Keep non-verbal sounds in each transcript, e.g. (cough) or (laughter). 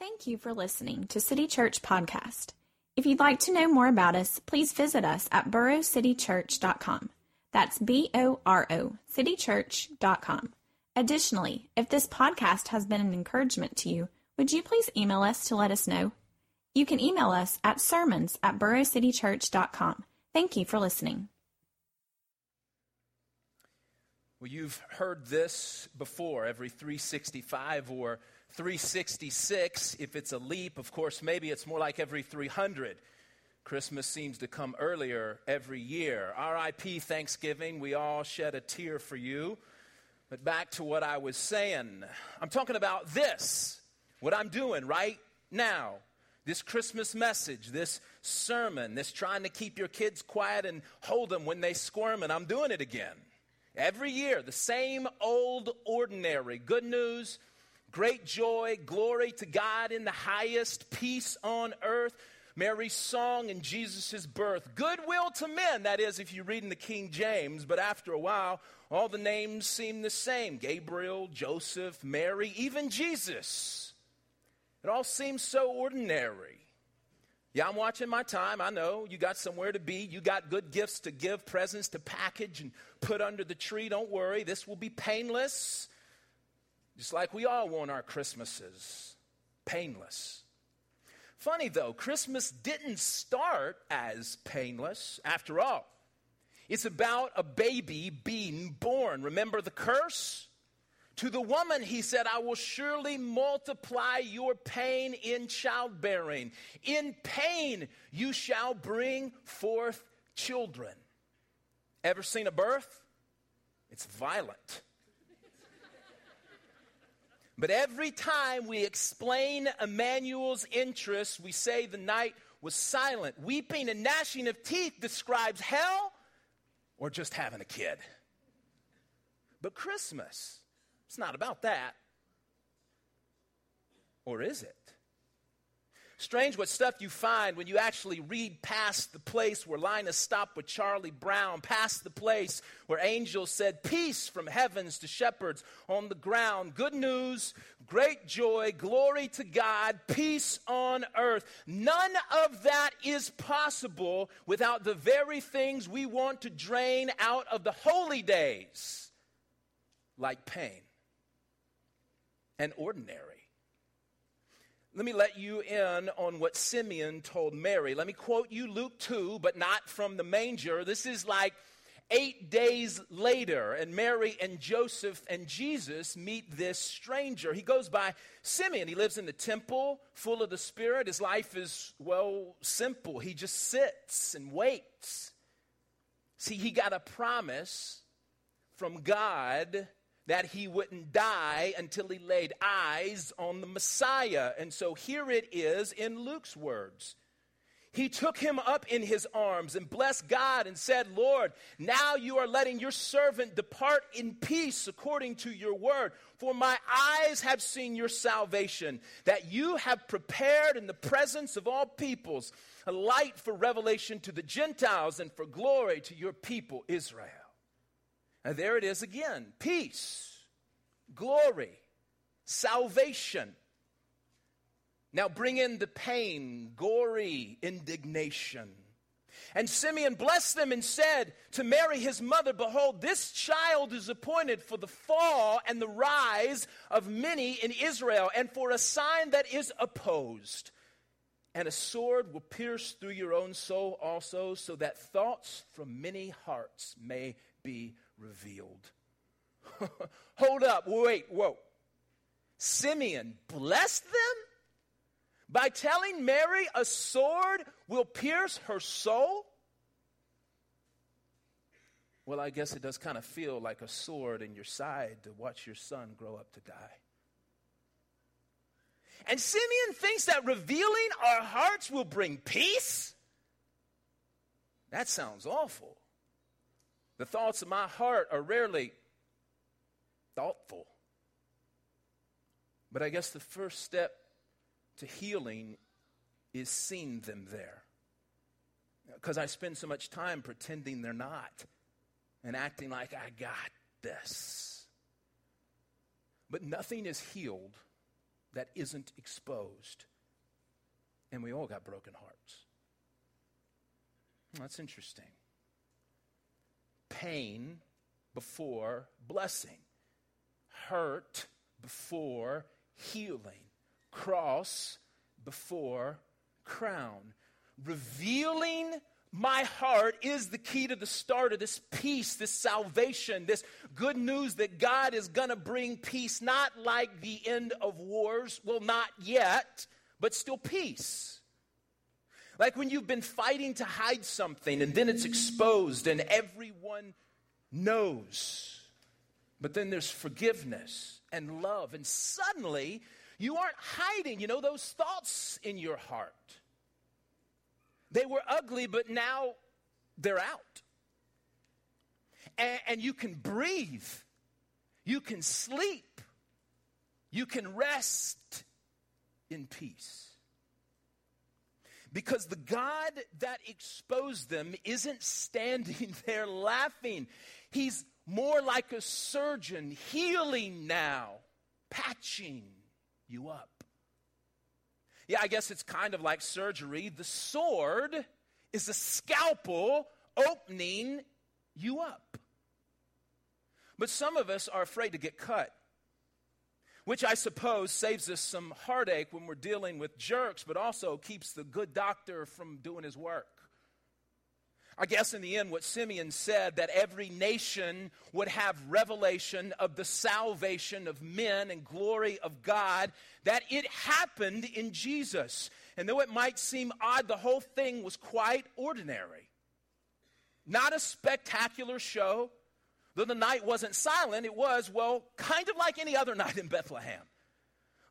Thank you for listening to City Church Podcast. If you'd like to know more about us, please visit us at borocitychurch.com. That's B O R O, citychurch.com. Additionally, if this podcast has been an encouragement to you, would you please email us to let us know? You can email us at sermons at borocitychurch.com. Thank you for listening. Well, you've heard this before every 365 or 366. If it's a leap, of course, maybe it's more like every 300. Christmas seems to come earlier every year. RIP Thanksgiving, we all shed a tear for you. But back to what I was saying. I'm talking about this, what I'm doing right now. This Christmas message, this sermon, this trying to keep your kids quiet and hold them when they squirm, and I'm doing it again. Every year, the same old ordinary good news, great joy, glory to God in the highest, peace on earth. Mary's song in Jesus' birth. Goodwill to men, that is, if you read in the King James, but after a while, all the names seem the same Gabriel, Joseph, Mary, even Jesus. It all seems so ordinary. Yeah, I'm watching my time. I know you got somewhere to be. You got good gifts to give, presents to package and put under the tree. Don't worry, this will be painless. Just like we all want our Christmases painless. Funny though, Christmas didn't start as painless after all. It's about a baby being born. Remember the curse? To the woman, he said, I will surely multiply your pain in childbearing. In pain, you shall bring forth children. Ever seen a birth? It's violent. But every time we explain Emmanuel's interests, we say the night was silent. Weeping and gnashing of teeth describes hell or just having a kid. But Christmas, it's not about that. Or is it? Strange what stuff you find when you actually read past the place where Linus stopped with Charlie Brown, past the place where angels said, Peace from heavens to shepherds on the ground. Good news, great joy, glory to God, peace on earth. None of that is possible without the very things we want to drain out of the holy days, like pain and ordinary. Let me let you in on what Simeon told Mary. Let me quote you Luke 2, but not from the manger. This is like eight days later, and Mary and Joseph and Jesus meet this stranger. He goes by Simeon. He lives in the temple, full of the Spirit. His life is, well, simple. He just sits and waits. See, he got a promise from God that he wouldn't die until he laid eyes on the Messiah. And so here it is in Luke's words. He took him up in his arms and blessed God and said, Lord, now you are letting your servant depart in peace according to your word. For my eyes have seen your salvation, that you have prepared in the presence of all peoples a light for revelation to the Gentiles and for glory to your people, Israel. And there it is again peace, glory, salvation. Now bring in the pain, gory indignation. And Simeon blessed them and said to Mary, his mother, Behold, this child is appointed for the fall and the rise of many in Israel, and for a sign that is opposed. And a sword will pierce through your own soul also, so that thoughts from many hearts may be revealed. (laughs) Hold up, wait, whoa. Simeon blessed them by telling Mary a sword will pierce her soul? Well, I guess it does kind of feel like a sword in your side to watch your son grow up to die. And Simeon thinks that revealing our hearts will bring peace? That sounds awful. The thoughts of my heart are rarely thoughtful. But I guess the first step to healing is seeing them there. Because I spend so much time pretending they're not and acting like I got this. But nothing is healed that isn't exposed. And we all got broken hearts. That's interesting. Pain before blessing, hurt before healing, cross before crown. Revealing my heart is the key to the start of this peace, this salvation, this good news that God is going to bring peace, not like the end of wars, well, not yet, but still peace. Like when you've been fighting to hide something and then it's exposed and everyone knows. But then there's forgiveness and love, and suddenly you aren't hiding, you know, those thoughts in your heart. They were ugly, but now they're out. And, and you can breathe, you can sleep, you can rest in peace. Because the God that exposed them isn't standing (laughs) there laughing. He's more like a surgeon, healing now, patching you up. Yeah, I guess it's kind of like surgery. The sword is a scalpel opening you up. But some of us are afraid to get cut, which I suppose saves us some heartache when we're dealing with jerks, but also keeps the good doctor from doing his work. I guess in the end, what Simeon said that every nation would have revelation of the salvation of men and glory of God, that it happened in Jesus. And though it might seem odd, the whole thing was quite ordinary. Not a spectacular show. Though the night wasn't silent, it was, well, kind of like any other (laughs) night in Bethlehem.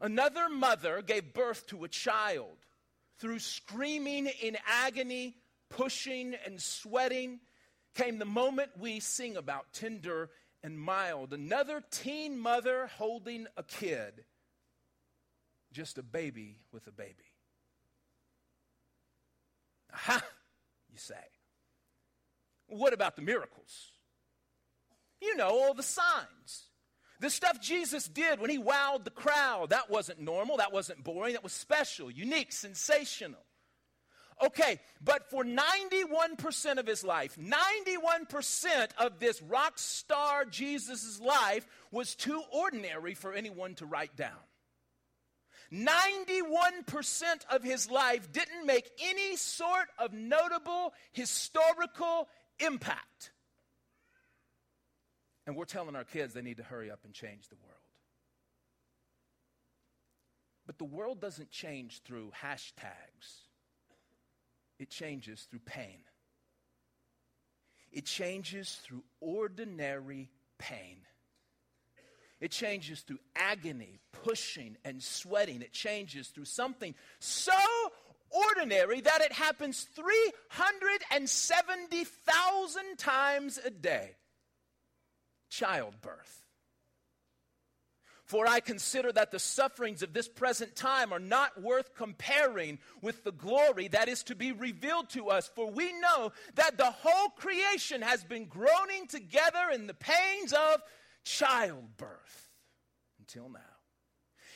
Another mother gave birth to a child through screaming in agony pushing and sweating, came the moment we sing about tender and mild. Another teen mother holding a kid, just a baby with a baby. Aha, you say. What about the miracles? You know, all the signs. The stuff Jesus did when he wowed the crowd, that wasn't normal, that wasn't boring, that was special, unique, sensational. Okay, but for 91% of his life, 91% of this rock star Jesus' life was too ordinary for anyone to write down. 91% of his life didn't make any sort of notable historical impact. And we're telling our kids they need to hurry up and change the world. But the world doesn't change through hashtags it changes through pain. It changes through ordinary pain. It changes through agony, pushing, and sweating. It changes through something so ordinary that it happens 370,000 times a day childbirth. For I consider that the sufferings of this present time are not worth comparing with the glory that is to be revealed to us. For we know that the whole creation has been groaning together in the pains of childbirth until now.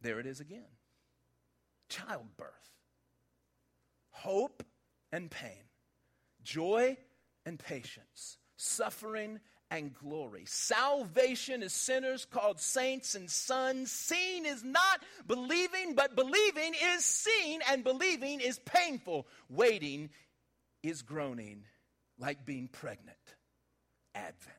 There it is again childbirth, hope and pain, joy and patience, suffering and glory. Salvation is sinners called saints and sons. Seeing is not believing, but believing is seen, and believing is painful. Waiting is groaning like being pregnant. Advent.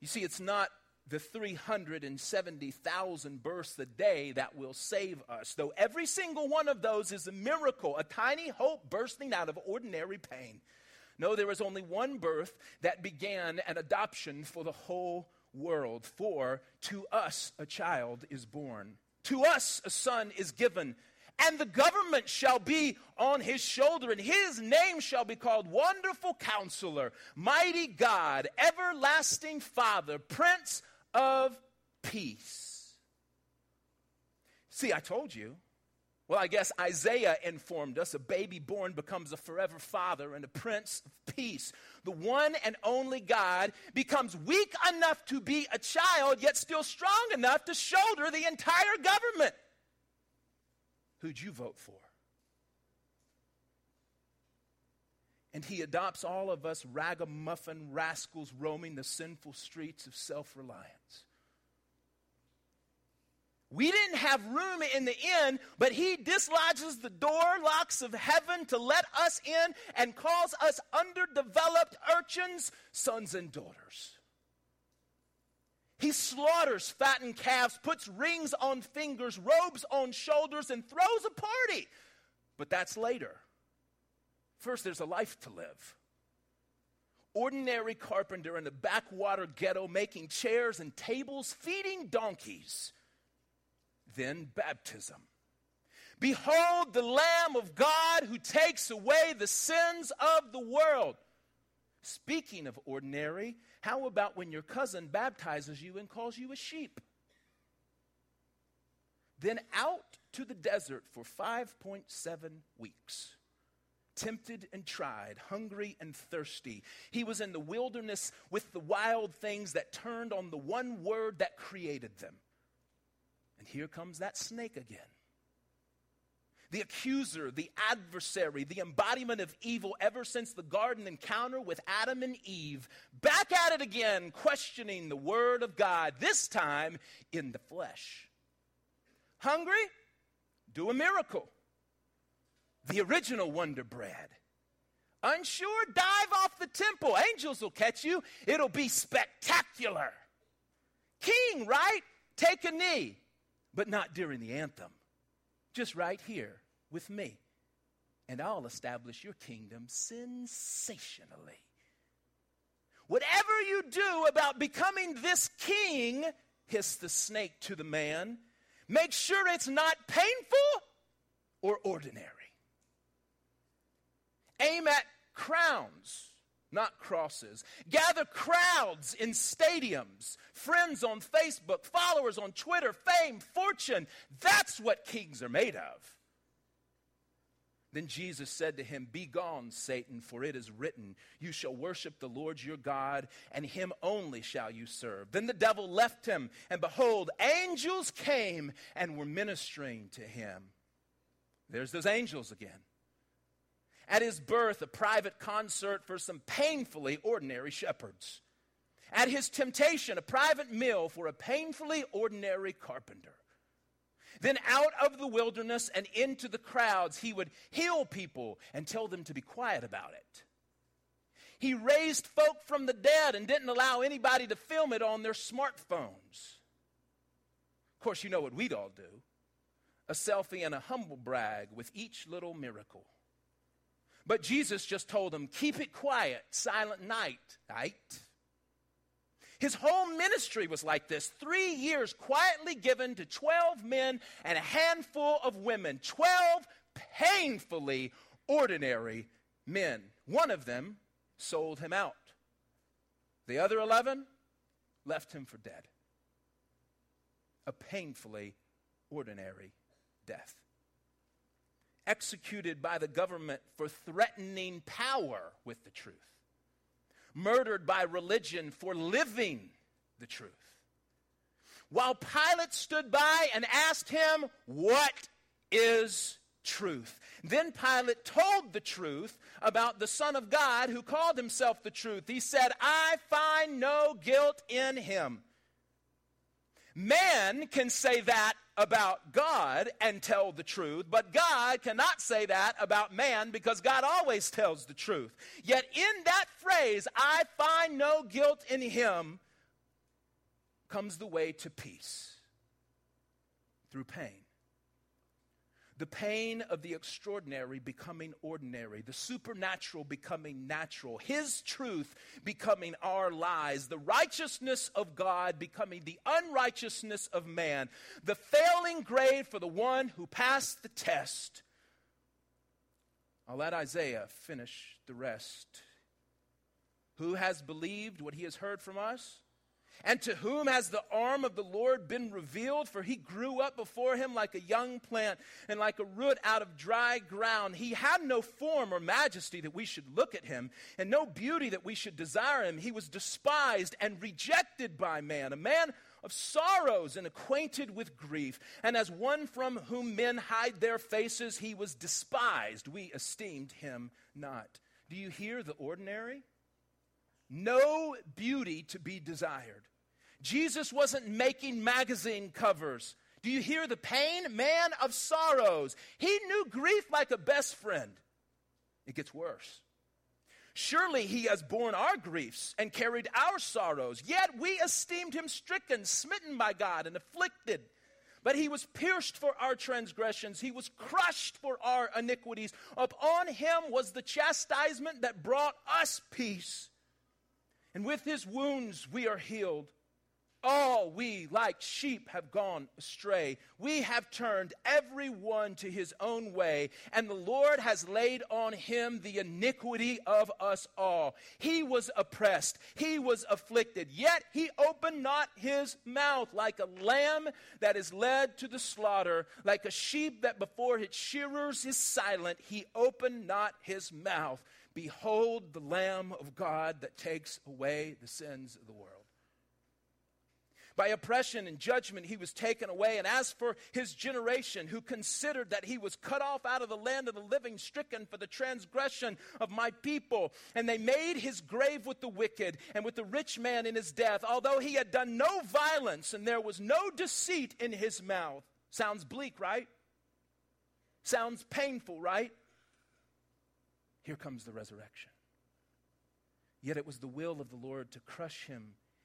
You see, it's not the 370,000 births a day that will save us, though every single one of those is a miracle, a tiny hope bursting out of ordinary pain. No, there was only one birth that began an adoption for the whole world. For to us a child is born, to us a son is given, and the government shall be on his shoulder, and his name shall be called Wonderful Counselor, Mighty God, Everlasting Father, Prince of Peace. See, I told you. Well, I guess Isaiah informed us a baby born becomes a forever father and a prince of peace. The one and only God becomes weak enough to be a child, yet still strong enough to shoulder the entire government. Who'd you vote for? And he adopts all of us ragamuffin rascals roaming the sinful streets of self reliance. We didn't have room in the inn, but he dislodges the door locks of heaven to let us in and calls us underdeveloped urchins, sons and daughters. He slaughters fattened calves, puts rings on fingers, robes on shoulders, and throws a party. But that's later. First, there's a life to live. Ordinary carpenter in a backwater ghetto making chairs and tables, feeding donkeys then baptism. Behold the Lamb of God who takes away the sins of the world. Speaking of ordinary, how about when your cousin baptizes you and calls you a sheep? Then out to the desert for 5.7 weeks. Tempted and tried, hungry and thirsty. He was in the wilderness with the wild things that turned on the one word that created them and here comes that snake again. The accuser, the adversary, the embodiment of evil ever since the garden encounter with Adam and Eve, back at it again, questioning the word of God, this time in the flesh. Hungry? Do a miracle. The original Wonder Bread. Unsure? Dive off the temple. Angels will catch you. It'll be spectacular. King, right? Take a knee but not during the anthem. Just right here with me. And I'll establish your kingdom sensationally. Whatever you do about becoming this king, hissed the snake to the man, make sure it's not painful or ordinary. Aim at crowns not crosses. Gather crowds in stadiums, friends on Facebook, followers on Twitter, fame, fortune. That's what kings are made of. Then Jesus said to him, Be gone, Satan, for it is written, You shall worship the Lord your God, and him only shall you serve. Then the devil left him, and behold, angels came and were ministering to him. There's those angels again. At his birth, a private concert for some painfully ordinary shepherds. At his temptation, a private meal for a painfully ordinary carpenter. Then out of the wilderness and into the crowds, he would heal people and tell them to be quiet about it. He raised folk from the dead and didn't allow anybody to film it on their smartphones. Of course, you know what we'd all do a selfie and a humble brag with each little miracle. But Jesus just told them, keep it quiet, silent night, right? His whole ministry was like this three years quietly given to 12 men and a handful of women, 12 painfully ordinary men. One of them sold him out, the other 11 left him for dead. A painfully ordinary death executed by the government for threatening power with the truth, murdered by religion for living the truth. While Pilate stood by and asked him, What is truth? Then Pilate told the truth about the Son of God who called himself the truth. He said, I find no guilt in him. Man can say that about God and tell the truth, but God cannot say that about man because God always tells the truth. Yet in that phrase, I find no guilt in him, comes the way to peace through pain. The pain of the extraordinary becoming ordinary, the supernatural becoming natural, His truth becoming our lies, the righteousness of God becoming the unrighteousness of man, the failing grade for the one who passed the test. I'll let Isaiah finish the rest. Who has believed what he has heard from us? And to whom has the arm of the Lord been revealed? For he grew up before him like a young plant and like a root out of dry ground. He had no form or majesty that we should look at him, and no beauty that we should desire him. He was despised and rejected by man, a man of sorrows and acquainted with grief. And as one from whom men hide their faces, he was despised. We esteemed him not. Do you hear the ordinary? No beauty to be desired. Jesus wasn't making magazine covers. Do you hear the pain? Man of sorrows. He knew grief like a best friend. It gets worse. Surely he has borne our griefs and carried our sorrows, yet we esteemed him stricken, smitten by God, and afflicted. But he was pierced for our transgressions, he was crushed for our iniquities. Upon him was the chastisement that brought us peace. And with his wounds we are healed. All we, like sheep, have gone astray. We have turned every one to his own way, and the Lord has laid on him the iniquity of us all. He was oppressed, he was afflicted, yet he opened not his mouth like a lamb that is led to the slaughter, like a sheep that before its shearers is silent. He opened not his mouth. Behold the Lamb of God that takes away the sins of the world. By oppression and judgment he was taken away. And as for his generation, who considered that he was cut off out of the land of the living, stricken for the transgression of my people, and they made his grave with the wicked and with the rich man in his death, although he had done no violence and there was no deceit in his mouth. Sounds bleak, right? Sounds painful, right? Here comes the resurrection. Yet it was the will of the Lord to crush him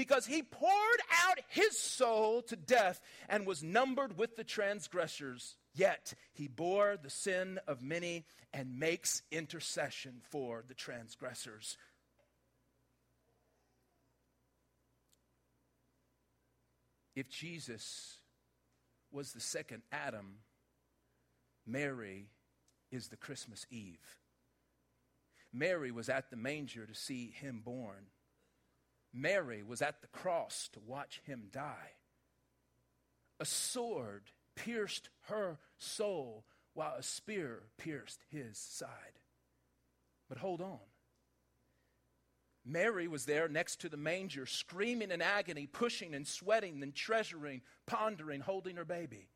because he poured out his soul to death and was numbered with the transgressors. Yet he bore the sin of many and makes intercession for the transgressors. If Jesus was the second Adam, Mary is the Christmas Eve. Mary was at the manger to see him born. Mary was at the cross to watch him die. A sword pierced her soul while a spear pierced his side. But hold on. Mary was there next to the manger, screaming in agony, pushing and sweating, then treasuring, pondering, holding her baby.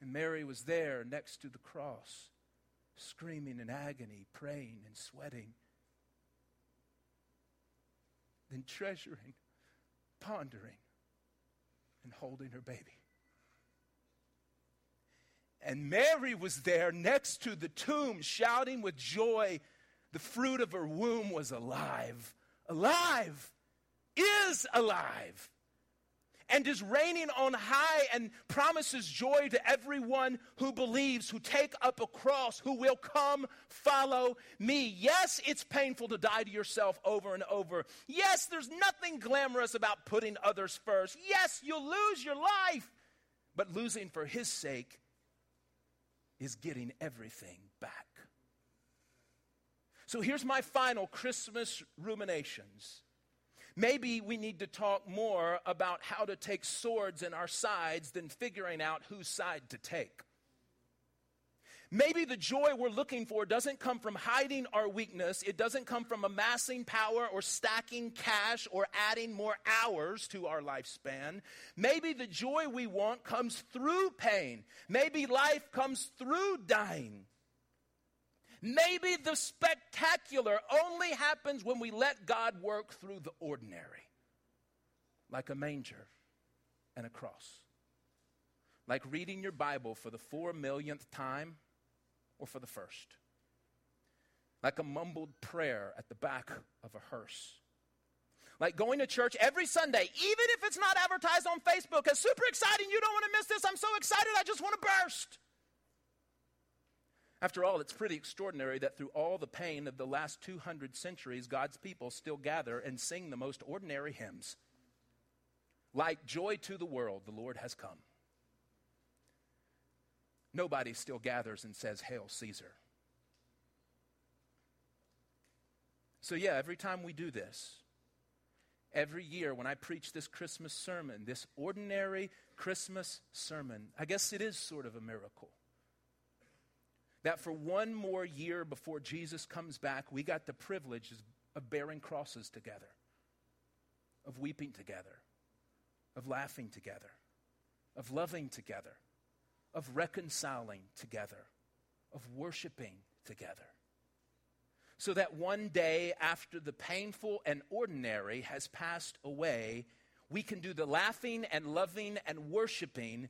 And Mary was there next to the cross, screaming in agony, praying and sweating, treasuring, pondering, and holding her baby. And Mary was there next to the tomb, shouting with joy the fruit of her womb was alive, alive, is alive, and is reigning on high and promises joy to everyone who believes, who take up a cross, who will come follow me. Yes, it's painful to die to yourself over and over. Yes, there's nothing glamorous about putting others first. Yes, you'll lose your life, but losing for his sake is getting everything back. So here's my final Christmas ruminations. Maybe we need to talk more about how to take swords in our sides than figuring out whose side to take. Maybe the joy we're looking for doesn't come from hiding our weakness. It doesn't come from amassing power or stacking cash or adding more hours to our lifespan. Maybe the joy we want comes through pain. Maybe life comes through dying. Maybe the spectacular only happens when we let God work through the ordinary, like a manger and a cross. Like reading your Bible for the four millionth time or for the first. Like a mumbled prayer at the back of a hearse. Like going to church every Sunday, even if it's not advertised on Facebook as super exciting, you don't want to miss this, I'm so excited, I just want to burst. After all, it's pretty extraordinary that through all the pain of the last 200 centuries, God's people still gather and sing the most ordinary hymns. Like joy to the world, the Lord has come nobody still gathers and says, Hail Caesar. So, yeah, every time we do this, every year when I preach this Christmas sermon, this ordinary Christmas sermon, I guess it is sort of a miracle. That for one more year before Jesus comes back, we got the privilege of bearing crosses together, of weeping together, of laughing together, of loving together of reconciling together, of worshiping together. So that one day after the painful and ordinary has passed away, we can do the laughing and loving and worshiping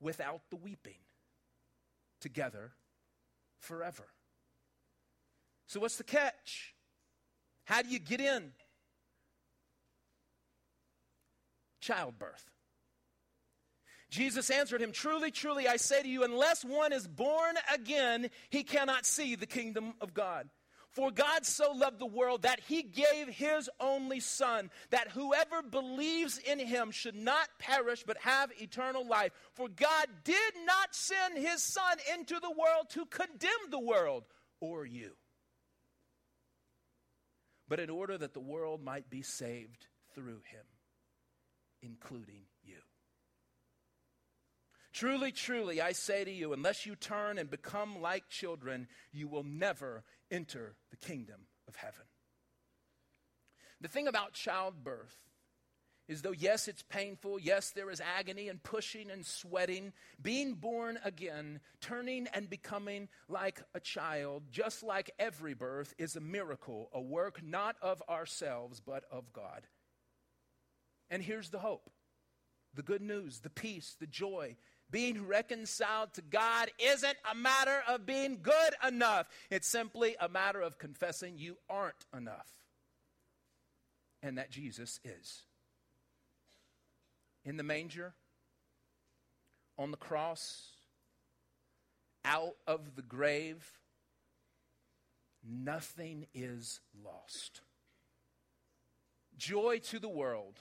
without the weeping together forever. So, what's the catch? How do you get in? Childbirth. Jesus answered him, Truly, truly, I say to you, unless one is born again, he cannot see the kingdom of God. For God so loved the world that he gave his only Son, that whoever believes in him should not perish but have eternal life. For God did not send his Son into the world to condemn the world or you, but in order that the world might be saved through him, including you. Truly, truly, I say to you, unless you turn and become like children, you will never enter the kingdom of heaven. The thing about childbirth is though, yes, it's painful, yes, there is agony and pushing and sweating, being born again, turning and becoming like a child, just like every birth, is a miracle, a work not of ourselves, but of God. And here's the hope the good news, the peace, the joy being reconciled to God isn't a matter of being good enough. It's simply a matter of confessing you aren't enough and that Jesus is. In the manger, on the cross, out of the grave, nothing is lost. Joy to the world.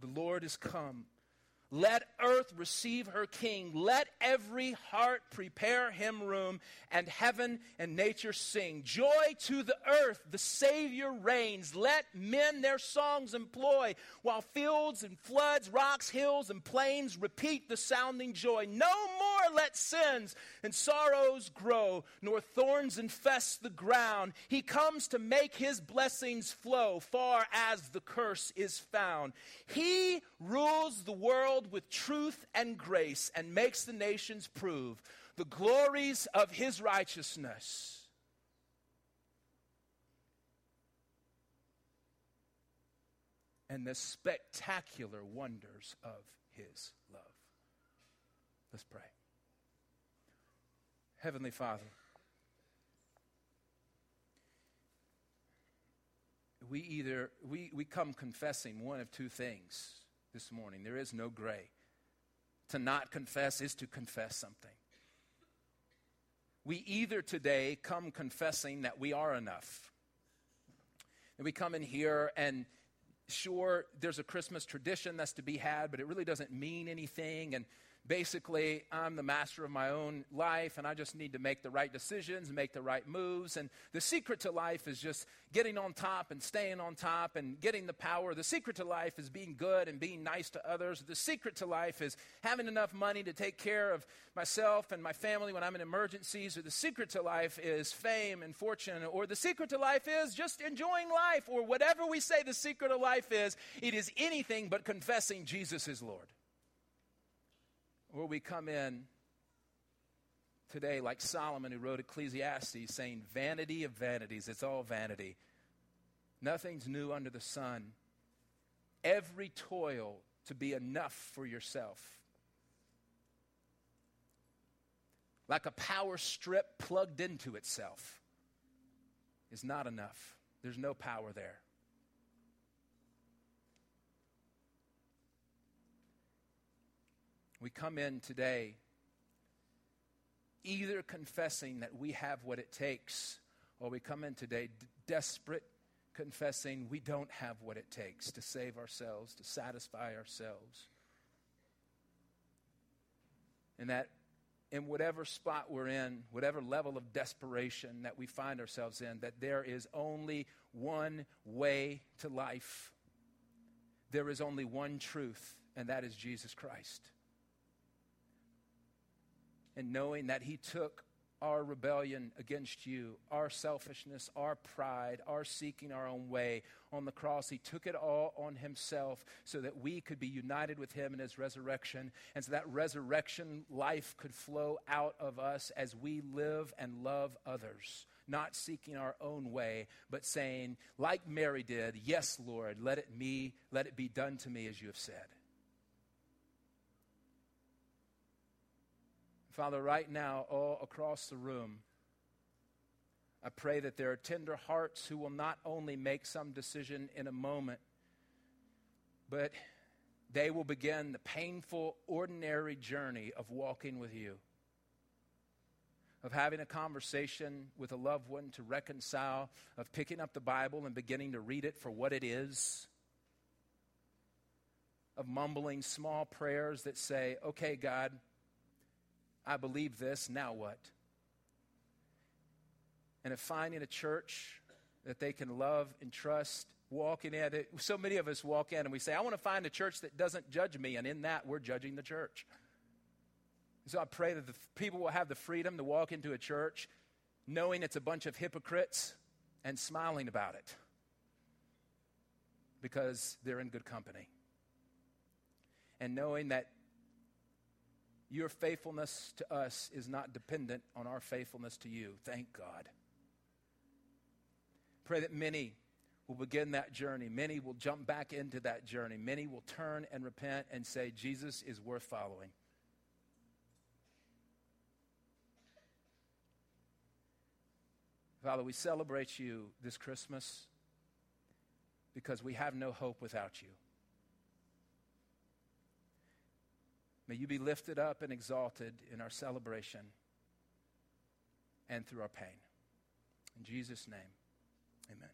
The Lord is come let earth receive her king. Let every heart prepare him room, and heaven and nature sing. Joy to the earth, the Savior reigns. Let men their songs employ, while fields and floods, rocks, hills, and plains repeat the sounding joy. No more let sins and sorrows grow, nor thorns infest the ground. He comes to make his blessings flow, far as the curse is found. He rules the world with truth and grace and makes the nations prove the glories of his righteousness. And the spectacular wonders of his love. Let's pray. Heavenly Father, we either we, we come confessing one of two things this morning. There is no gray. To not confess is to confess something. We either today come confessing that we are enough. And we come in here and sure, there's a Christmas tradition that's to be had, but it really doesn't mean anything. And basically I'm the master of my own life and I just need to make the right decisions, make the right moves. And the secret to life is just getting on top and staying on top and getting the power. The secret to life is being good and being nice to others. The secret to life is having enough money to take care of myself and my family when I'm in emergencies. Or the secret to life is fame and fortune. Or the secret to life is just enjoying life. Or whatever we say the secret of life is, it is anything but confessing Jesus is Lord where we come in today, like Solomon who wrote Ecclesiastes, saying, Vanity of vanities, it's all vanity. Nothing's new under the sun. Every toil to be enough for yourself. Like a power strip plugged into itself is not enough. There's no power there. We come in today either confessing that we have what it takes, or we come in today d- desperate, confessing we don't have what it takes to save ourselves, to satisfy ourselves. And that in whatever spot we're in, whatever level of desperation that we find ourselves in, that there is only one way to life. There is only one truth, and that is Jesus Christ and knowing that He took our rebellion against you, our selfishness, our pride, our seeking our own way on the cross. He took it all on himself so that we could be united with him in his resurrection, and so that resurrection life could flow out of us as we live and love others. Not seeking our own way, but saying, like Mary did, Yes, Lord, let it, me, let it be done to me as you have said. Father, right now, all across the room, I pray that there are tender hearts who will not only make some decision in a moment, but they will begin the painful, ordinary journey of walking with you, of having a conversation with a loved one to reconcile, of picking up the Bible and beginning to read it for what it is, of mumbling small prayers that say, Okay, God, I believe this, now what? And of finding a church that they can love and trust, walking in it. So many of us walk in and we say, I want to find a church that doesn't judge me. And in that, we're judging the church. So I pray that the people will have the freedom to walk into a church knowing it's a bunch of hypocrites and smiling about it because they're in good company. And knowing that your faithfulness to us is not dependent on our faithfulness to you. Thank God. Pray that many will begin that journey. Many will jump back into that journey. Many will turn and repent and say, Jesus is worth following. Father, we celebrate you this Christmas because we have no hope without you. May you be lifted up and exalted in our celebration and through our pain. In Jesus' name, amen.